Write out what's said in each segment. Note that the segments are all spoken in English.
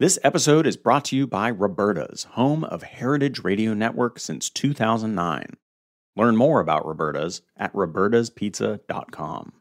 This episode is brought to you by Roberta's, home of Heritage Radio Network since 2009. Learn more about Roberta's at robertaspizza.com.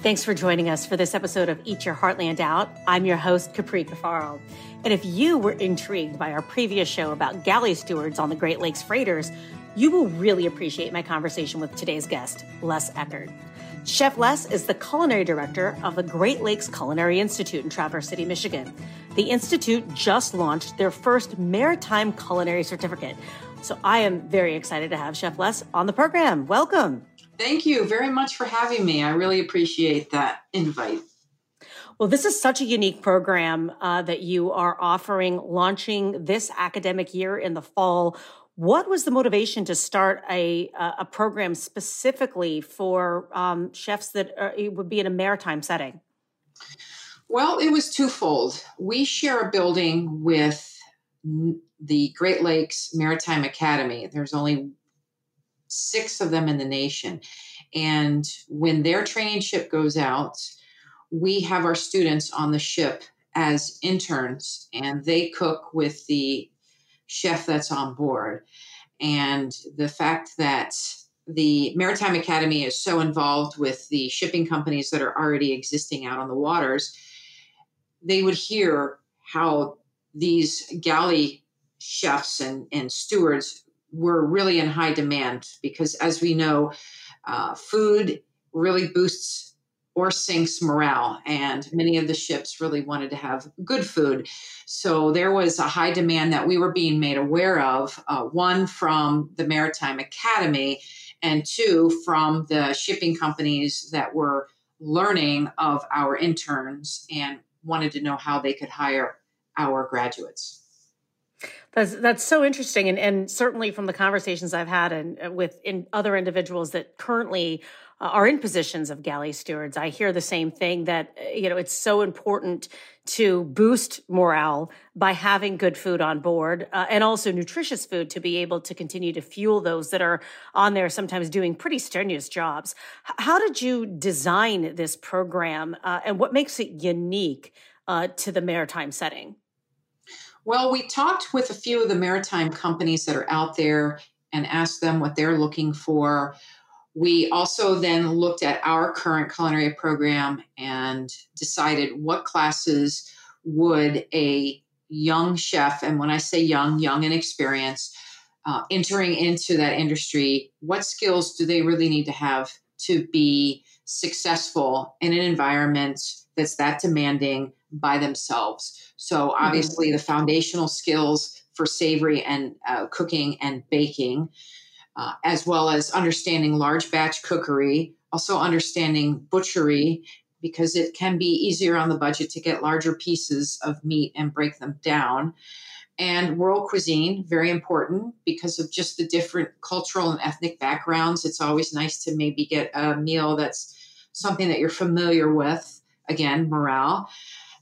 Thanks for joining us for this episode of Eat Your Heartland Out. I'm your host, Capri Cafaro. And if you were intrigued by our previous show about galley stewards on the Great Lakes freighters, you will really appreciate my conversation with today's guest, Les Eckert. Chef Les is the culinary director of the Great Lakes Culinary Institute in Traverse City, Michigan. The Institute just launched their first maritime culinary certificate. So I am very excited to have Chef Les on the program. Welcome. Thank you very much for having me. I really appreciate that invite. Well, this is such a unique program uh, that you are offering, launching this academic year in the fall. What was the motivation to start a a program specifically for um, chefs that are, it would be in a maritime setting? Well, it was twofold. We share a building with the Great Lakes Maritime Academy. There's only six of them in the nation. And when their training ship goes out, we have our students on the ship as interns and they cook with the chef that's on board. And the fact that the Maritime Academy is so involved with the shipping companies that are already existing out on the waters, they would hear how these galley chefs and, and stewards were really in high demand because, as we know, uh, food really boosts or sinks morale. And many of the ships really wanted to have good food. So there was a high demand that we were being made aware of uh, one, from the Maritime Academy, and two, from the shipping companies that were learning of our interns and wanted to know how they could hire our graduates. That's that's so interesting, and and certainly from the conversations I've had and uh, with in other individuals that currently are in positions of galley stewards, I hear the same thing that, uh, you know, it's so important to boost morale by having good food on board uh, and also nutritious food to be able to continue to fuel those that are on there sometimes doing pretty strenuous jobs. H- how did you design this program uh, and what makes it unique uh, to the maritime setting? Well, we talked with a few of the maritime companies that are out there and asked them what they're looking for we also then looked at our current culinary program and decided what classes would a young chef, and when I say young, young and experienced, uh, entering into that industry, what skills do they really need to have to be successful in an environment that's that demanding by themselves? So, mm-hmm. obviously, mm-hmm. the foundational skills for savory and uh, cooking and baking uh, as well as understanding large batch cookery, also understanding butchery, because it can be easier on the budget to get larger pieces of meat and break them down. And world cuisine, very important because of just the different cultural and ethnic backgrounds. It's always nice to maybe get a meal that's something that you're familiar with. Again, morale.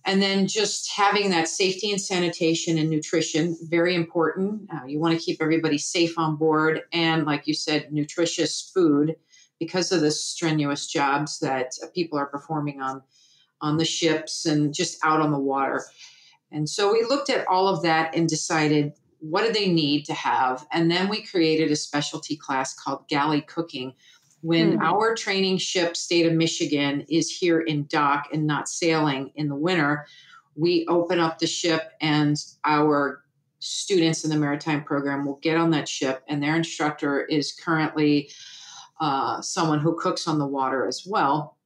And then just having that safety and sanitation and nutrition very important. Uh, you want to keep everybody safe on board and like you said nutritious food because of the strenuous jobs that people are performing on on the ships and just out on the water. And so we looked at all of that and decided what do they need to have? And then we created a specialty class called galley cooking when mm. our training ship, state of Michigan, is here in dock and not sailing in the winter, we open up the ship and our students in the maritime program will get on that ship and their instructor is currently uh, someone who cooks on the water as well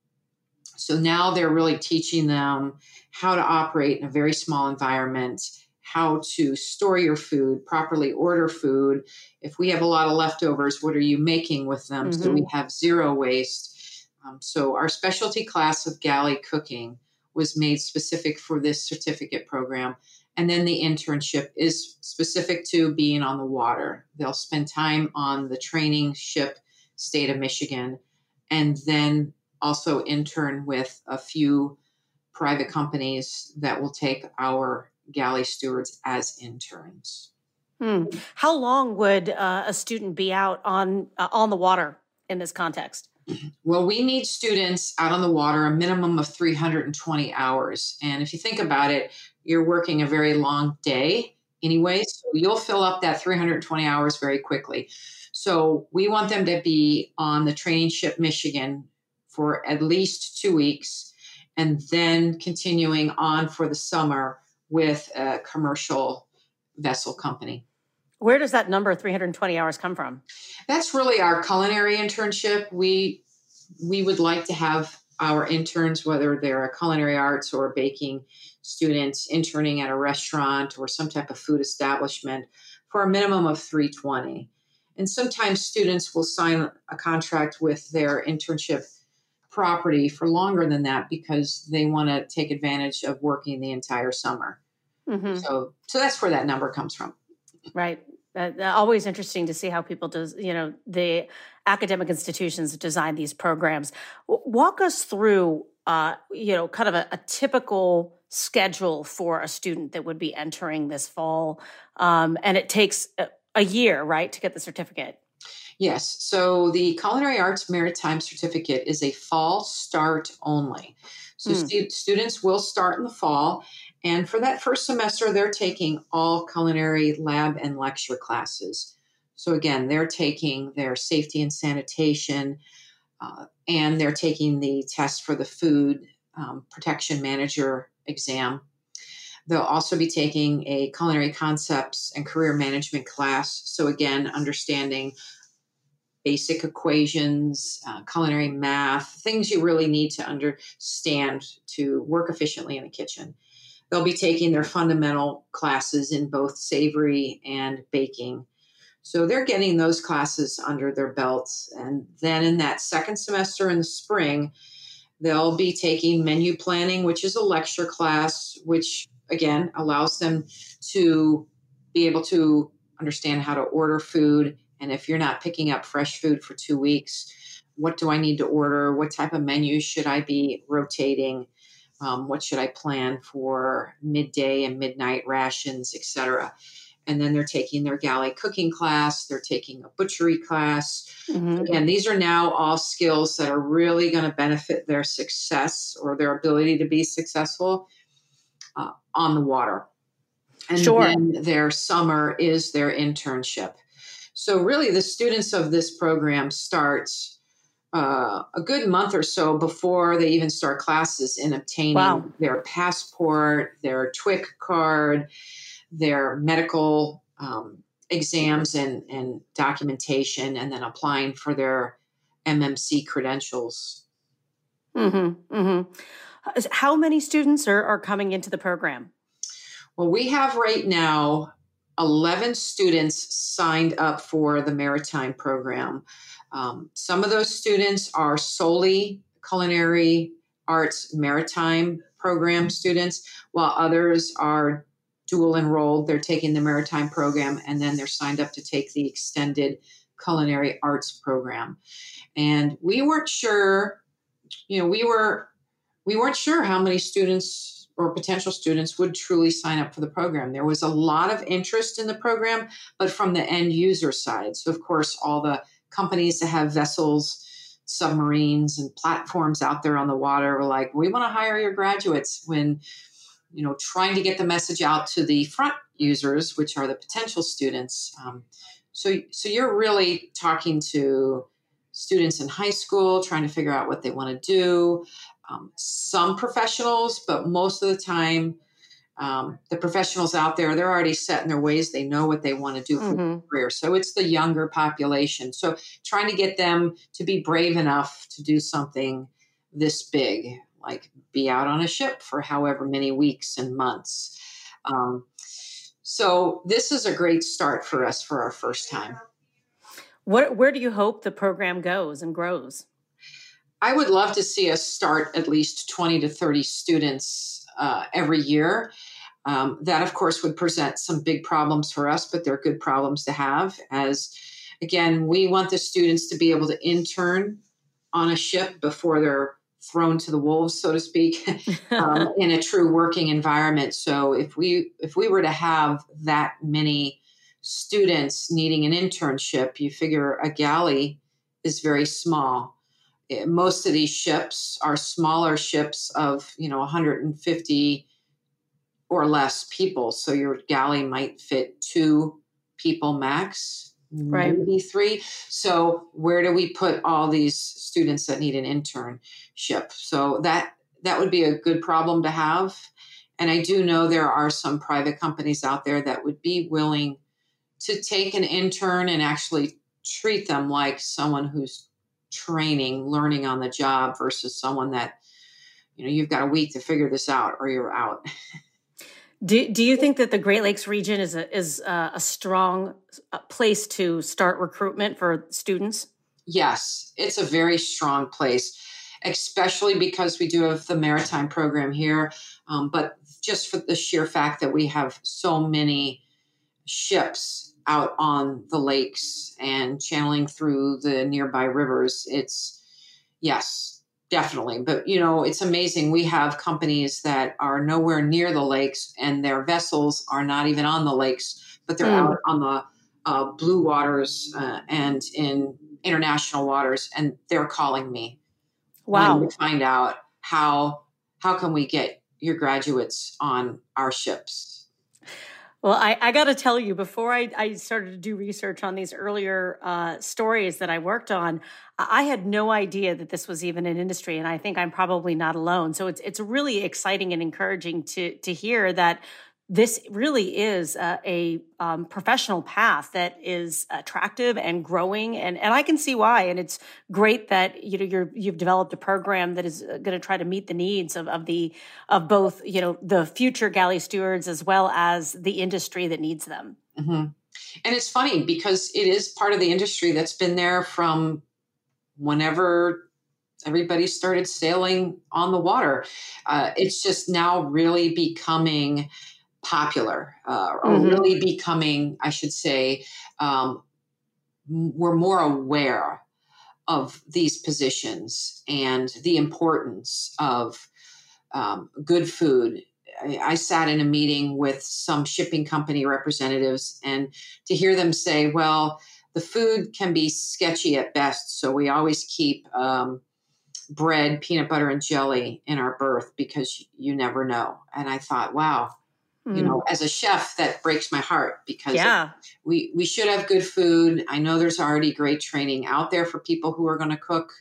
so now they're really teaching them how to operate in a very small environment how to store your food, properly order food. If we have a lot of leftovers, what are you making with them mm-hmm. so we have zero waste? Um, so, our specialty class of galley cooking was made specific for this certificate program. And then the internship is specific to being on the water. They'll spend time on the training ship, state of Michigan, and then also intern with a few private companies that will take our galley stewards as interns. Hmm. How long would uh, a student be out on uh, on the water in this context? Well, we need students out on the water a minimum of 320 hours. And if you think about it, you're working a very long day anyway, so you'll fill up that 320 hours very quickly. So we want them to be on the training ship Michigan for at least two weeks and then continuing on for the summer with a commercial vessel company. Where does that number 320 hours come from? That's really our culinary internship. We we would like to have our interns, whether they're a culinary arts or baking students, interning at a restaurant or some type of food establishment for a minimum of 320. And sometimes students will sign a contract with their internship property for longer than that because they want to take advantage of working the entire summer. Mm-hmm. So, so that's where that number comes from. Right. Uh, always interesting to see how people does you know the academic institutions design these programs. Walk us through uh, you know kind of a, a, typical schedule for a student that would be entering this fall, um, and it takes a, a year, right, to get the certificate. Yes. So the Culinary Arts Maritime Certificate is a fall start only. So mm. stu- students will start in the fall. And for that first semester, they're taking all culinary lab and lecture classes. So again, they're taking their safety and sanitation, uh, and they're taking the test for the food um, protection manager exam. They'll also be taking a culinary concepts and career management class. So, again, understanding basic equations, uh, culinary math, things you really need to understand to work efficiently in the kitchen. They'll be taking their fundamental classes in both savory and baking. So they're getting those classes under their belts. And then in that second semester in the spring, they'll be taking menu planning, which is a lecture class, which again allows them to be able to understand how to order food and if you're not picking up fresh food for two weeks, what do I need to order? What type of menus should I be rotating? Um, what should I plan for midday and midnight rations, etc. And then they're taking their galley cooking class. They're taking a butchery class. Mm-hmm. And these are now all skills that are really going to benefit their success or their ability to be successful uh, on the water. And sure. then their summer is their internship. So, really, the students of this program start uh, a good month or so before they even start classes in obtaining wow. their passport, their TWIC card, their medical um, exams and, and documentation, and then applying for their MMC credentials. Mm-hmm, mm-hmm. How many students are, are coming into the program? Well, we have right now 11 students signed up for the maritime program. Um, some of those students are solely culinary arts maritime program students, while others are dual enrolled. They're taking the maritime program and then they're signed up to take the extended culinary arts program. And we weren't sure, you know, we were we weren't sure how many students or potential students would truly sign up for the program. There was a lot of interest in the program, but from the end user side. So, of course, all the companies that have vessels, submarines, and platforms out there on the water were like, we want to hire your graduates when, you know, trying to get the message out to the front users, which are the potential students. Um, so, so you're really talking to students in high school, trying to figure out what they want to do. Um, some professionals, but most of the time, um, the professionals out there, they're already set in their ways. They know what they want to do for mm-hmm. their career. So it's the younger population. So trying to get them to be brave enough to do something this big, like be out on a ship for however many weeks and months. Um, so this is a great start for us for our first time. What, where do you hope the program goes and grows? I would love to see us start at least 20 to 30 students uh, every year. Um, that, of course, would present some big problems for us, but they're good problems to have. As again, we want the students to be able to intern on a ship before they're thrown to the wolves, so to speak, um, in a true working environment. So if we if we were to have that many students needing an internship, you figure a galley is very small Eh, most of these ships are smaller ships of you know 150 or less people. So your galley might fit two people max right. maybe three. So where do we put all these students that need an internship so that that would be a good problem to have. And i do know there are some private companies out there that would be willing to take an intern and actually treat them like someone who's training, learning on the job versus someone that, you know, you've got a week to figure this out or you're out. Do, do you think that the Great Lakes region is a, is a, a strong uh, place to start recruitment for students? Yes, it's a very strong place, especially because we do have the maritime program here. Um, but just for the sheer fact that we have so many ships out on the lakes and channeling through the nearby rivers. It's, yes, definitely. But, you know, it's amazing. We have companies that are nowhere near the lakes and their vessels are not even on the lakes, but they're mm. out on the uh, blue waters uh, and in international waters, and they're calling me. Wow. To find out how how can we get your graduates on our ships well, I, I got to tell you, before I, I started to do research on these earlier uh, stories that I worked on, I had no idea that this was even an industry, and I think I'm probably not alone. So it's it's really exciting and encouraging to to hear that this really is a, a um, professional path that is attractive and growing, and and I can see why. And it's great that you know you're you've developed a program that is uh, going to try to meet the needs of of the of both you know the future galley stewards as well as the industry that needs them. Mm-hmm. And it's funny because it is part of the industry that's been there from whenever everybody started sailing on the water. Uh, it's just now really becoming popular uh, or mm-hmm. really becoming, I should say, um, we're more aware of these positions and the importance of um, good food. I, I sat in a meeting with some shipping company representatives, and to hear them say, well, the food can be sketchy at best, so we always keep um, bread, peanut butter, and jelly in our berth because you never know. And I thought, wow, you know mm. as a chef that breaks my heart because yeah. we we should have good food i know there's already great training out there for people who are going to cook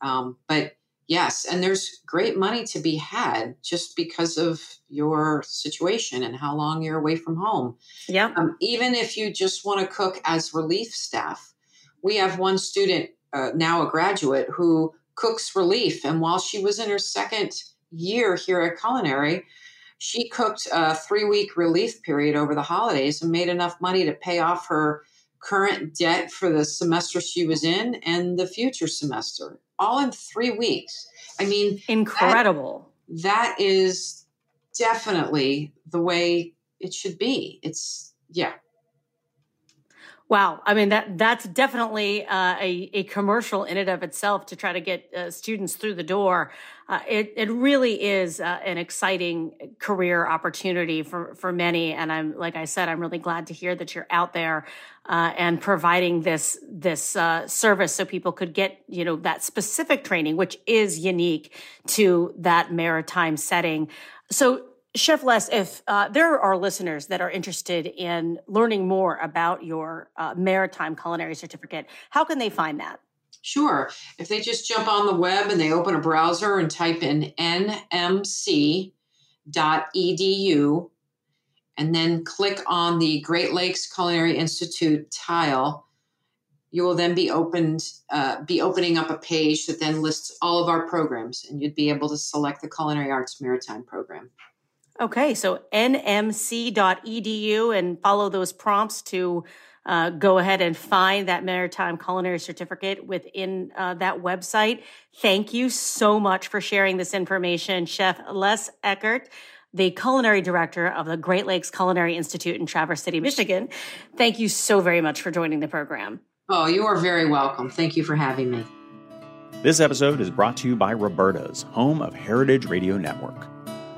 um, but yes and there's great money to be had just because of your situation and how long you're away from home yeah um, even if you just want to cook as relief staff we have one student uh, now a graduate who cooks relief and while she was in her second year here at culinary she cooked a three week relief period over the holidays and made enough money to pay off her current debt for the semester she was in and the future semester, all in three weeks. I mean, incredible. that, that is definitely the way it should be. It's, yeah. Wow, I mean that that's definitely uh, a a commercial in and of itself to try to get uh, students through the door. Uh, it it really is uh, an exciting career opportunity for for many, and I'm like I said, I'm really glad to hear that you're out there uh, and providing this this uh, service so people could get you know that specific training, which is unique to that maritime setting. So Chef Les, if uh, there are listeners that are interested in learning more about your uh, maritime culinary certificate, how can they find that? Sure. If they just jump on the web and they open a browser and type in nmc.edu and then click on the Great Lakes Culinary Institute tile, you will then be opened uh, be opening up a page that then lists all of our programs and you'd be able to select the culinary arts maritime program Okay, so nmc.edu and follow those prompts to uh, go ahead and find that maritime culinary certificate within uh, that website. Thank you so much for sharing this information, Chef Les Eckert, the culinary director of the Great Lakes Culinary Institute in Traverse City, Michigan. Thank you so very much for joining the program. Oh, you are very welcome. Thank you for having me. This episode is brought to you by Roberta's, home of Heritage Radio Network.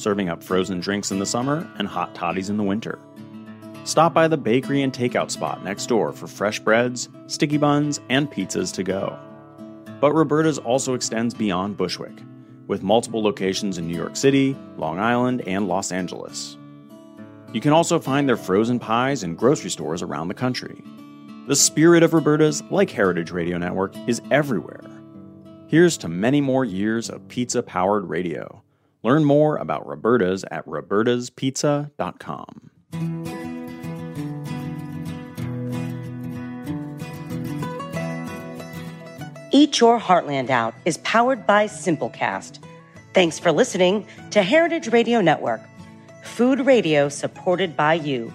serving up frozen drinks in the summer and hot toddies in the winter. Stop by the bakery and takeout spot next door for fresh breads, sticky buns, and pizzas to go. But Roberta's also extends beyond Bushwick, with multiple locations in New York City, Long Island, and Los Angeles. You can also find their frozen pies in grocery stores around the country. The spirit of Roberta's, like Heritage Radio Network, is everywhere. Here's to many more years of pizza powered radio. Learn more about Roberta's at robertaspizza.com. Eat Your Heartland Out is powered by Simplecast. Thanks for listening to Heritage Radio Network, food radio supported by you.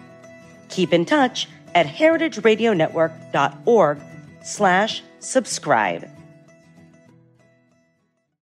Keep in touch at heritageradionetwork.org slash subscribe.